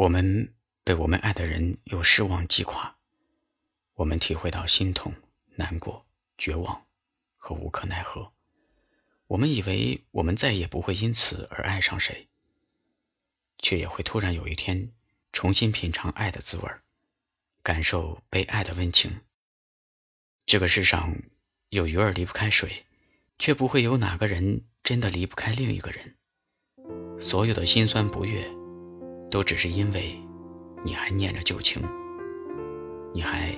我们被我们爱的人用失望击垮，我们体会到心痛、难过、绝望和无可奈何。我们以为我们再也不会因此而爱上谁，却也会突然有一天重新品尝爱的滋味感受被爱的温情。这个世上有鱼儿离不开水，却不会有哪个人真的离不开另一个人。所有的辛酸不悦。都只是因为，你还念着旧情，你还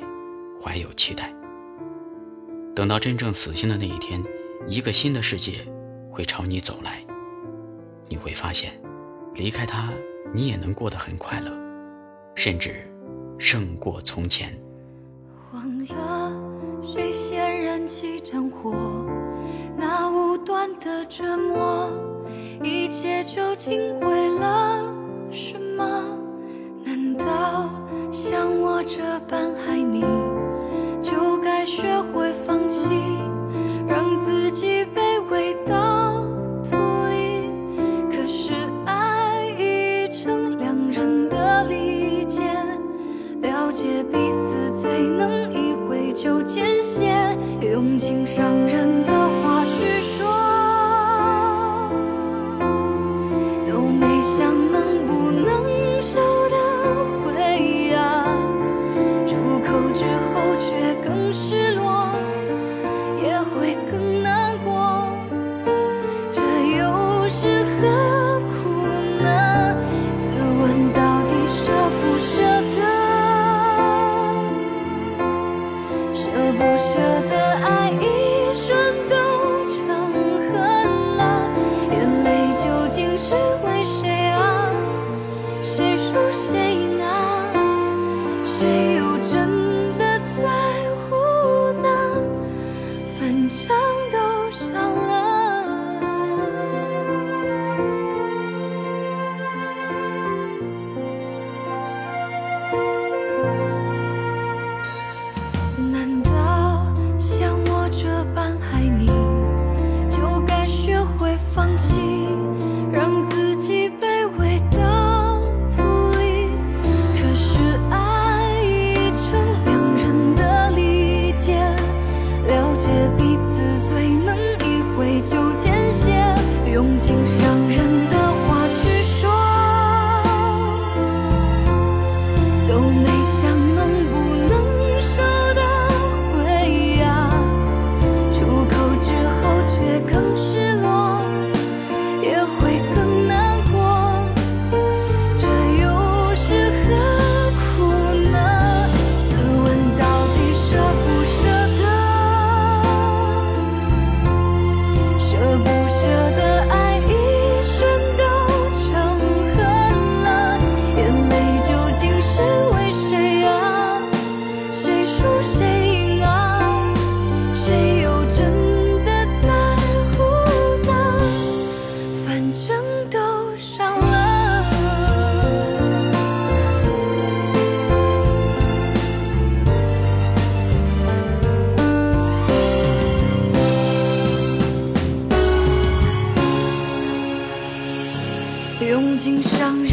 怀有期待。等到真正死心的那一天，一个新的世界会朝你走来，你会发现，离开他，你也能过得很快乐，甚至胜过从前。忘了谁先燃起战火，那无端的折磨，一切究竟为了？难道像我这般爱你，就该学会放弃，让自己卑微到土里？可是爱已成两人的利剑，了解彼此最能一挥就见血，用情伤人的不想。心上。